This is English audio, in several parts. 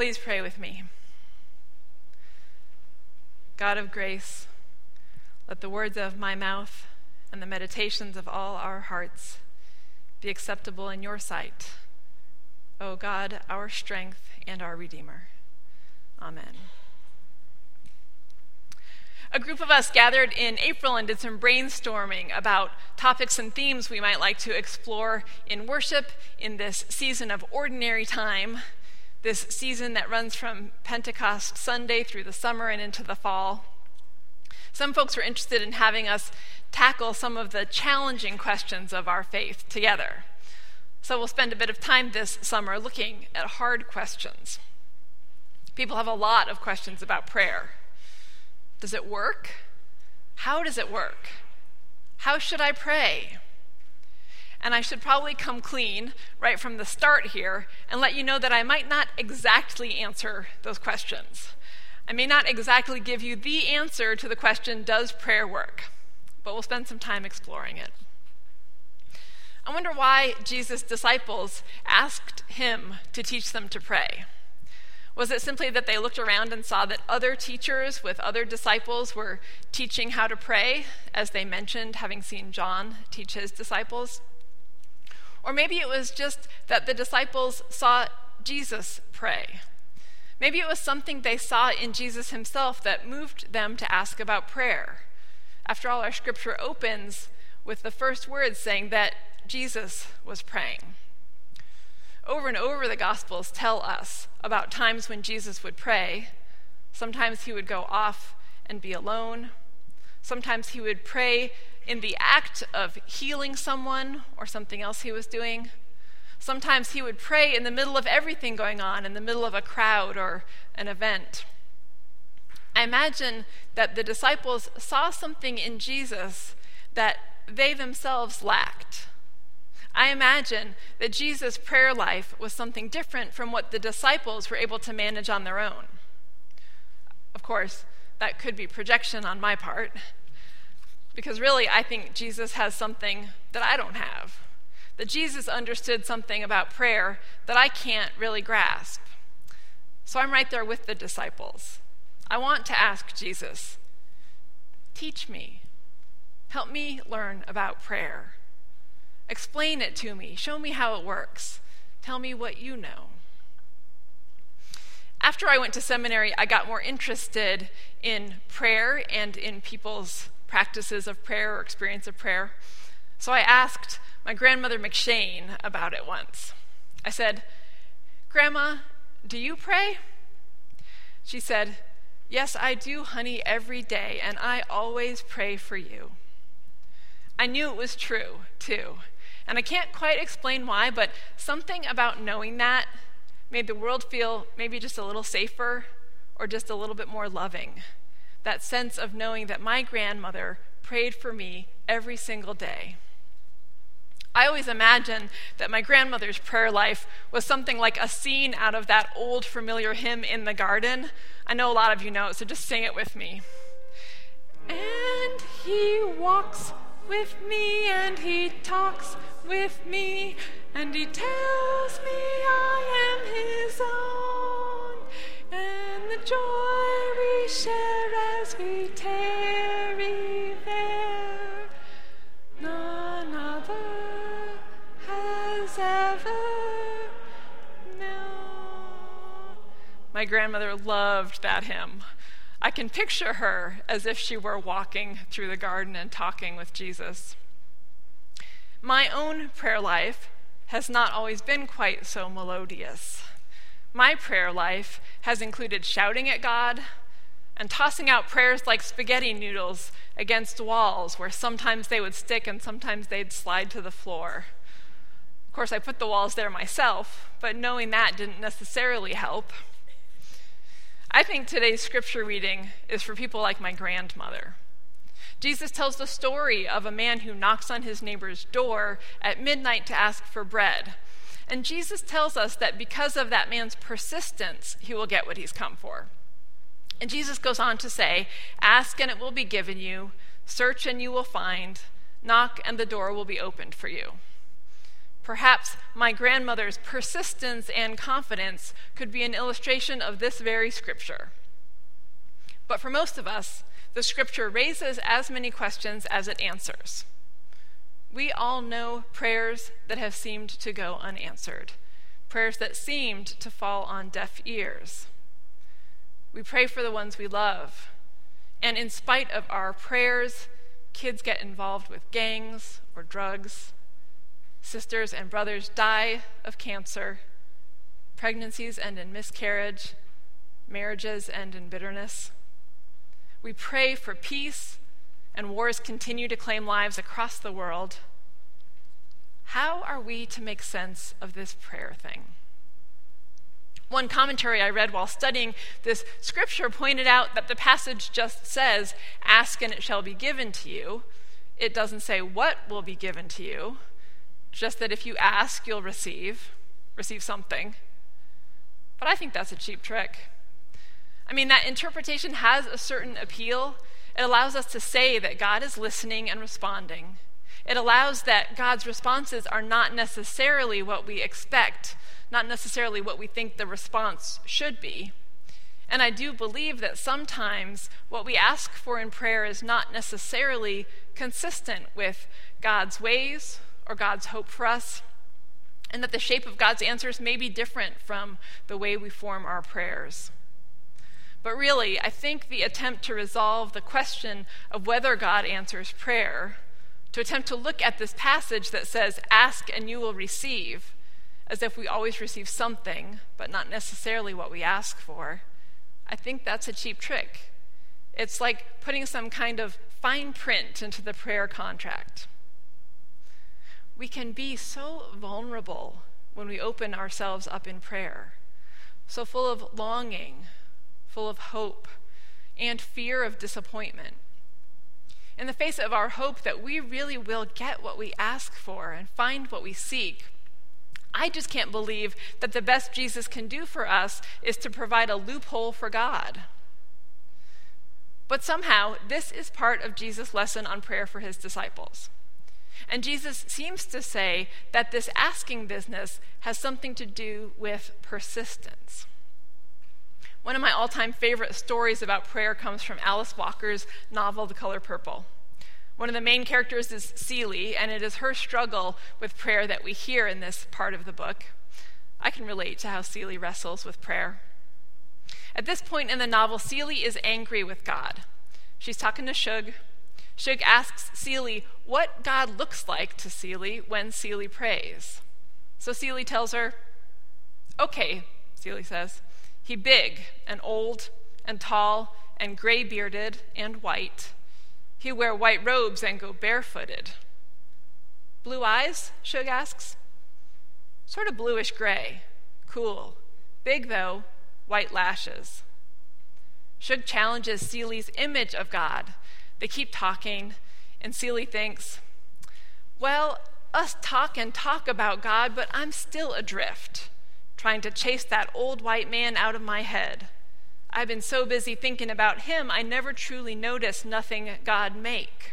Please pray with me. God of grace, let the words of my mouth and the meditations of all our hearts be acceptable in your sight. O God, our strength and our Redeemer. Amen. A group of us gathered in April and did some brainstorming about topics and themes we might like to explore in worship in this season of ordinary time, this season that runs from Pentecost Sunday through the summer and into the fall. Some folks were interested in having us tackle some of the challenging questions of our faith together. So we'll spend a bit of time this summer looking at hard questions. People have a lot of questions about prayer. Does it work? How does it work? How should I pray? And I should probably come clean right from the start here and let you know that I might not exactly answer those questions. I may not exactly give you the answer to the question, Does prayer work? But we'll spend some time exploring it. I wonder why Jesus' disciples asked him to teach them to pray. Was it simply that they looked around and saw that other teachers with other disciples were teaching how to pray, as they mentioned having seen John teach his disciples? Or maybe it was just that the disciples saw Jesus pray. Maybe it was something they saw in Jesus himself that moved them to ask about prayer. After all, our scripture opens with the first words saying that Jesus was praying. Over and over, the Gospels tell us about times when Jesus would pray. Sometimes he would go off and be alone. Sometimes he would pray in the act of healing someone or something else he was doing. Sometimes he would pray in the middle of everything going on, in the middle of a crowd or an event. I imagine that the disciples saw something in Jesus that they themselves lacked. I imagine that Jesus' prayer life was something different from what the disciples were able to manage on their own. Of course, that could be projection on my part, because really I think Jesus has something that I don't have. That Jesus understood something about prayer that I can't really grasp. So I'm right there with the disciples. I want to ask Jesus, teach me, help me learn about prayer. Explain it to me. Show me how it works. Tell me what you know. After I went to seminary, I got more interested in prayer and in people's practices of prayer or experience of prayer. So I asked my grandmother McShane about it once. I said, Grandma, do you pray? She said, Yes, I do, honey, every day, and I always pray for you. I knew it was true, too. And I can't quite explain why, but something about knowing that made the world feel maybe just a little safer or just a little bit more loving. That sense of knowing that my grandmother prayed for me every single day. I always imagine that my grandmother's prayer life was something like a scene out of that old familiar hymn in the garden. I know a lot of you know it, so just sing it with me. And he walks with me and he talks with me, and he tells me I am his own, and the joy we share as we tarry there, none other has ever known. My grandmother loved that hymn. I can picture her as if she were walking through the garden and talking with Jesus. My own prayer life has not always been quite so melodious. My prayer life has included shouting at God and tossing out prayers like spaghetti noodles against walls, where sometimes they would stick and sometimes they'd slide to the floor. Of course, I put the walls there myself, but knowing that didn't necessarily help. I think today's scripture reading is for people like my grandmother. Jesus tells the story of a man who knocks on his neighbor's door at midnight to ask for bread. And Jesus tells us that because of that man's persistence, he will get what he's come for. And Jesus goes on to say, Ask and it will be given you, search and you will find, knock and the door will be opened for you. Perhaps my grandmother's persistence and confidence could be an illustration of this very scripture. But for most of us, the scripture raises as many questions as it answers. We all know prayers that have seemed to go unanswered, prayers that seemed to fall on deaf ears. We pray for the ones we love, and in spite of our prayers, kids get involved with gangs or drugs Sisters and brothers die of cancer. Pregnancies end in miscarriage. Marriages end in bitterness. We pray for peace, and wars continue to claim lives across the world. How are we to make sense of this prayer thing? One commentary I read while studying this scripture pointed out that the passage just says, Ask and it shall be given to you. It doesn't say what will be given to you just that if you ask, you'll receive, receive something. But I think that's a cheap trick. I mean, that interpretation has a certain appeal. It allows us to say that God is listening and responding. It allows that God's responses are not necessarily what we expect, not necessarily what we think the response should be. And I do believe that sometimes what we ask for in prayer is not necessarily consistent with God's ways or God's hope for us, and that the shape of God's answers may be different from the way we form our prayers. But really, I think the attempt to resolve the question of whether God answers prayer, to attempt to look at this passage that says, Ask and you will receive, as if we always receive something, but not necessarily what we ask for, I think that's a cheap trick. It's like putting some kind of fine print into the prayer contract we can be so vulnerable when we open ourselves up in prayer, so full of longing, full of hope, and fear of disappointment. In the face of our hope that we really will get what we ask for and find what we seek, I just can't believe that the best Jesus can do for us is to provide a loophole for God. But somehow, this is part of Jesus' lesson on prayer for his disciples. And Jesus seems to say that this asking business has something to do with persistence. One of my all time favorite stories about prayer comes from Alice Walker's novel, The Color Purple. One of the main characters is Celie, and it is her struggle with prayer that we hear in this part of the book. I can relate to how Celie wrestles with prayer. At this point in the novel, Celie is angry with God. She's talking to Shug, Shug asks Celie what God looks like to Celie when Celie prays. So Celie tells her, Okay, Celie says, he big and old and tall and gray bearded and white. He wear white robes and go barefooted. Blue eyes? Shug asks. Sort of bluish gray. Cool. Big though, white lashes. Shug challenges Celie's image of God they keep talking, and Celie thinks, well, us talk and talk about God, but I'm still adrift, trying to chase that old white man out of my head. I've been so busy thinking about him, I never truly noticed nothing God make.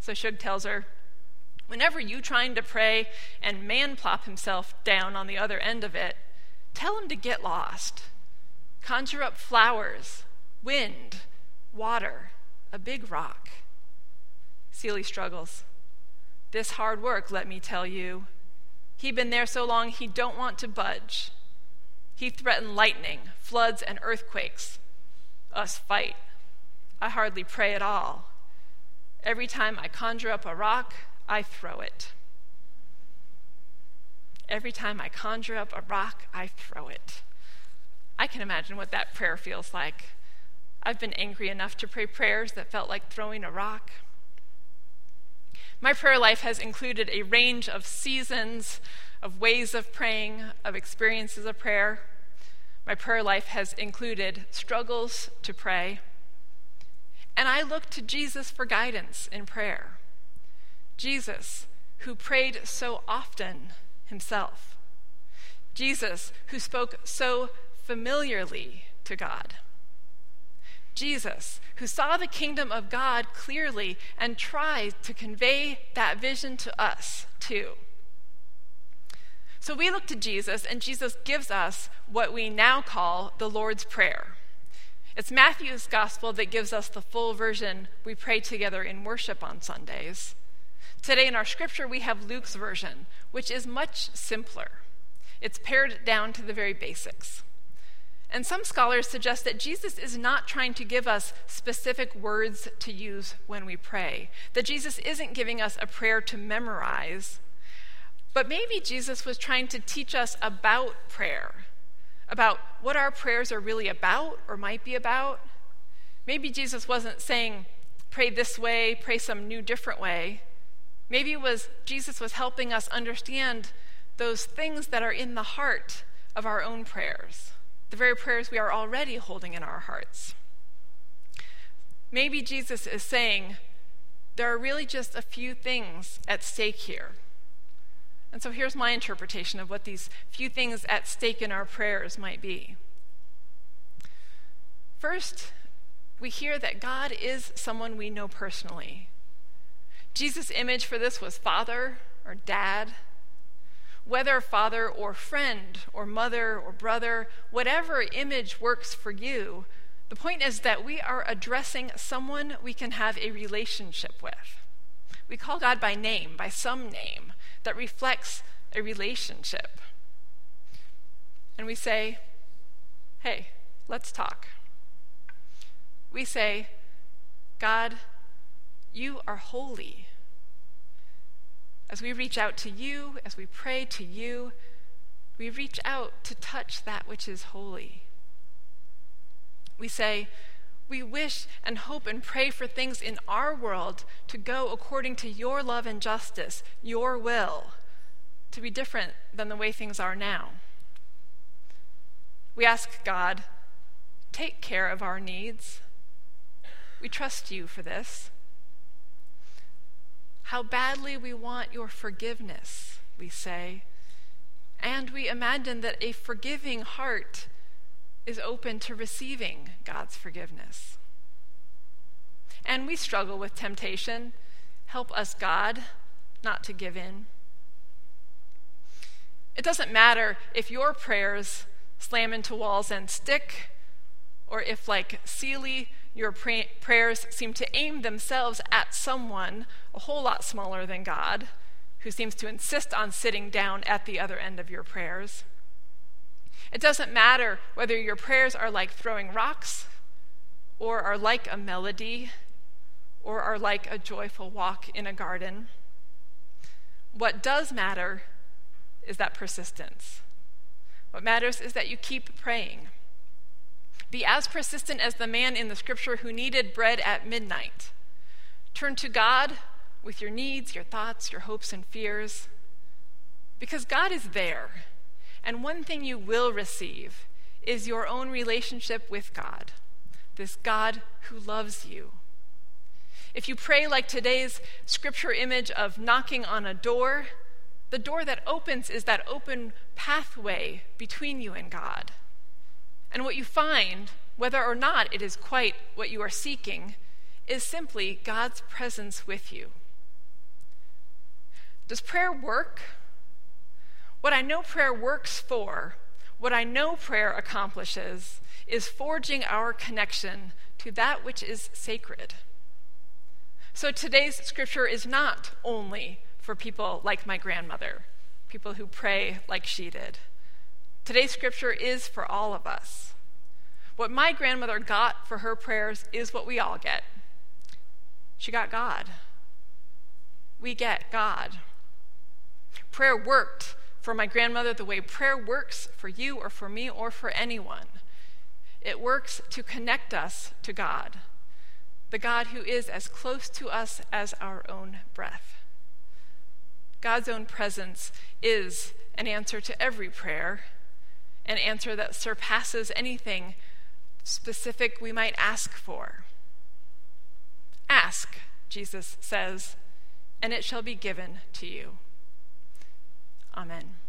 So Shug tells her, Whenever you trying to pray and man plop himself down on the other end of it, tell him to get lost. Conjure up flowers, wind, water, a big rock. Celie struggles. This hard work, let me tell you. He been there so long he don't want to budge. He threatened lightning, floods, and earthquakes. Us fight. I hardly pray at all. Every time I conjure up a rock, I throw it. Every time I conjure up a rock, I throw it. I can imagine what that prayer feels like. I've been angry enough to pray prayers that felt like throwing a rock. My prayer life has included a range of seasons, of ways of praying, of experiences of prayer. My prayer life has included struggles to pray. And I look to Jesus for guidance in prayer. Jesus, who prayed so often himself. Jesus, who spoke so familiarly to God. Jesus, who saw the kingdom of God clearly and tried to convey that vision to us too. So we look to Jesus, and Jesus gives us what we now call the Lord's Prayer. It's Matthew's gospel that gives us the full version we pray together in worship on Sundays. Today in our scripture, we have Luke's version, which is much simpler. It's pared down to the very basics. And some scholars suggest that Jesus is not trying to give us specific words to use when we pray, that Jesus isn't giving us a prayer to memorize, but maybe Jesus was trying to teach us about prayer, about what our prayers are really about or might be about. Maybe Jesus wasn't saying, pray this way, pray some new, different way. Maybe was Jesus was helping us understand those things that are in the heart of our own prayers the very prayers we are already holding in our hearts. Maybe Jesus is saying, there are really just a few things at stake here. And so here's my interpretation of what these few things at stake in our prayers might be. First, we hear that God is someone we know personally. Jesus' image for this was father or dad whether father or friend or mother or brother, whatever image works for you, the point is that we are addressing someone we can have a relationship with. We call God by name, by some name that reflects a relationship. And we say, hey, let's talk. We say, God, you are holy. As we reach out to you, as we pray to you, we reach out to touch that which is holy. We say, we wish and hope and pray for things in our world to go according to your love and justice, your will, to be different than the way things are now. We ask God, take care of our needs. We trust you for this how badly we want your forgiveness, we say. And we imagine that a forgiving heart is open to receiving God's forgiveness. And we struggle with temptation. Help us, God, not to give in. It doesn't matter if your prayers slam into walls and stick, or if, like Celie, your pray- prayers seem to aim themselves at someone a whole lot smaller than God, who seems to insist on sitting down at the other end of your prayers. It doesn't matter whether your prayers are like throwing rocks, or are like a melody, or are like a joyful walk in a garden. What does matter is that persistence. What matters is that you keep praying. Be as persistent as the man in the scripture who needed bread at midnight. Turn to God with your needs, your thoughts, your hopes, and fears. Because God is there. And one thing you will receive is your own relationship with God, this God who loves you. If you pray like today's scripture image of knocking on a door, the door that opens is that open pathway between you and God. And what you find, whether or not it is quite what you are seeking, is simply God's presence with you. Does prayer work? What I know prayer works for, what I know prayer accomplishes, is forging our connection to that which is sacred. So today's scripture is not only for people like my grandmother, people who pray like she did. Today's scripture is for all of us. What my grandmother got for her prayers is what we all get. She got God. We get God. Prayer worked for my grandmother the way prayer works for you or for me or for anyone. It works to connect us to God, the God who is as close to us as our own breath. God's own presence is an answer to every prayer an answer that surpasses anything specific we might ask for. Ask, Jesus says, and it shall be given to you. Amen.